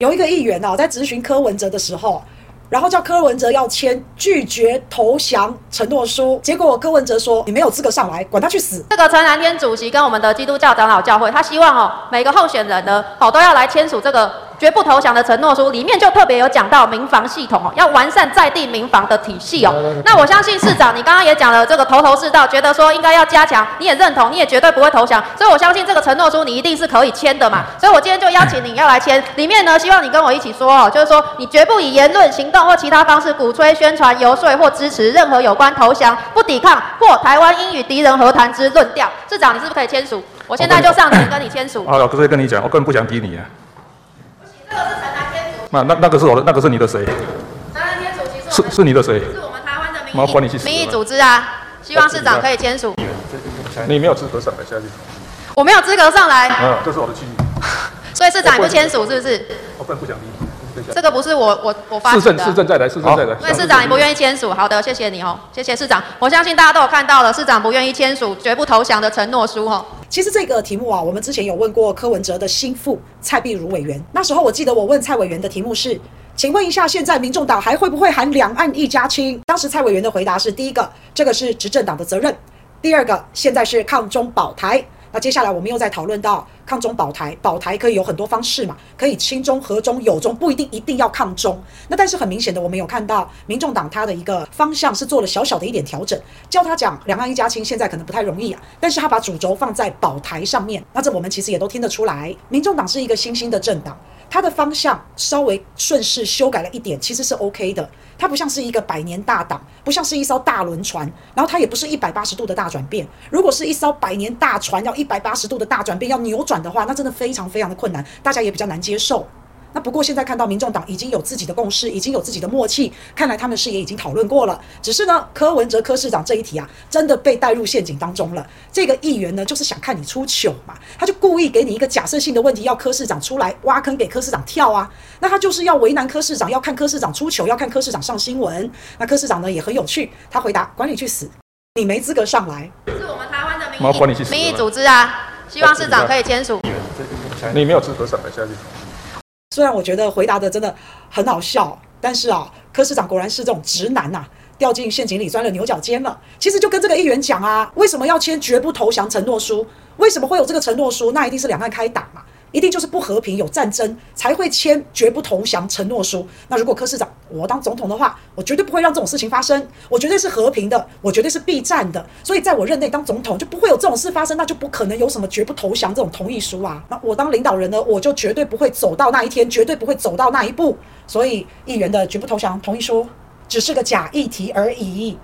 有一个议员哦，在质询柯文哲的时候，然后叫柯文哲要签拒绝投降承诺书，结果柯文哲说：“你没有资格上来，管他去死。”这个陈南天主席跟我们的基督教长老教会，他希望哦，每个候选人呢，哦都要来签署这个。绝不投降的承诺书里面就特别有讲到民防系统哦，要完善在地民防的体系哦。那我相信市长，你刚刚也讲了这个头头是道，觉得说应该要加强，你也认同，你也绝对不会投降，所以我相信这个承诺书你一定是可以签的嘛。所以我今天就邀请你要来签，里面呢希望你跟我一起说哦，就是说你绝不以言论、行动或其他方式鼓吹、宣传、游说或支持任何有关投降、不抵抗或台湾应与敌人和谈之论调。市长，你是不是可以签署？我现在就上前跟你签署。好了，可以跟你讲，我根本不想逼你啊。那那那个是我的，那个是你的谁？是是你的谁？是我们台湾的民意民意组织啊，希望市长可以签署。你没有资格上来下去。我没有资格上来。嗯，这是我的区域。所以市长你不签署是不是？我不能不讲你。这个不是我我我发的。市政市政再来，市政再来。所以市长你不愿意签署，好的，谢谢你哦，谢谢市长。我相信大家都有看到了，市长不愿意签署绝不投降的承诺书哦。其实这个题目啊，我们之前有问过柯文哲的心腹蔡碧如委员。那时候我记得我问蔡委员的题目是，请问一下，现在民众党还会不会喊两岸一家亲？当时蔡委员的回答是：第一个，这个是执政党的责任；第二个，现在是抗中保台。那接下来我们又在讨论到抗中保台，保台可以有很多方式嘛，可以亲中、和中、友中，不一定一定要抗中。那但是很明显的，我们有看到民众党他的一个方向是做了小小的一点调整，叫他讲两岸一家亲，现在可能不太容易啊。但是他把主轴放在保台上面，那这我们其实也都听得出来，民众党是一个新兴的政党。它的方向稍微顺势修改了一点，其实是 OK 的。它不像是一个百年大党，不像是一艘大轮船，然后它也不是一百八十度的大转变。如果是一艘百年大船要一百八十度的大转变，要扭转的话，那真的非常非常的困难，大家也比较难接受。那不过现在看到民众党已经有自己的共识，已经有自己的默契，看来他们是也已经讨论过了。只是呢，柯文哲柯市长这一题啊，真的被带入陷阱当中了。这个议员呢，就是想看你出糗嘛，他就故意给你一个假设性的问题，要柯市长出来挖坑给柯市长跳啊。那他就是要为难柯市长，要看柯市长出糗，要看柯市长上新闻。那柯市长呢也很有趣，他回答：管你去死，你没资格上来。是我们台湾的民意民意组织啊，希望市长可以签署。你没有资格上来下去。虽然我觉得回答的真的很好笑，但是啊，柯市长果然是这种直男呐、掉进陷阱里钻了牛角尖了。其实就跟这个议员讲啊，为什么要签绝不投降承诺书？为什么会有这个承诺书？那一定是两岸开打嘛。一定就是不和平有战争才会签绝不投降承诺书。那如果柯市长我当总统的话，我绝对不会让这种事情发生。我绝对是和平的，我绝对是避战的。所以在我任内当总统就不会有这种事发生，那就不可能有什么绝不投降这种同意书啊。那我当领导人呢，我就绝对不会走到那一天，绝对不会走到那一步。所以议员的绝不投降同意书只是个假议题而已。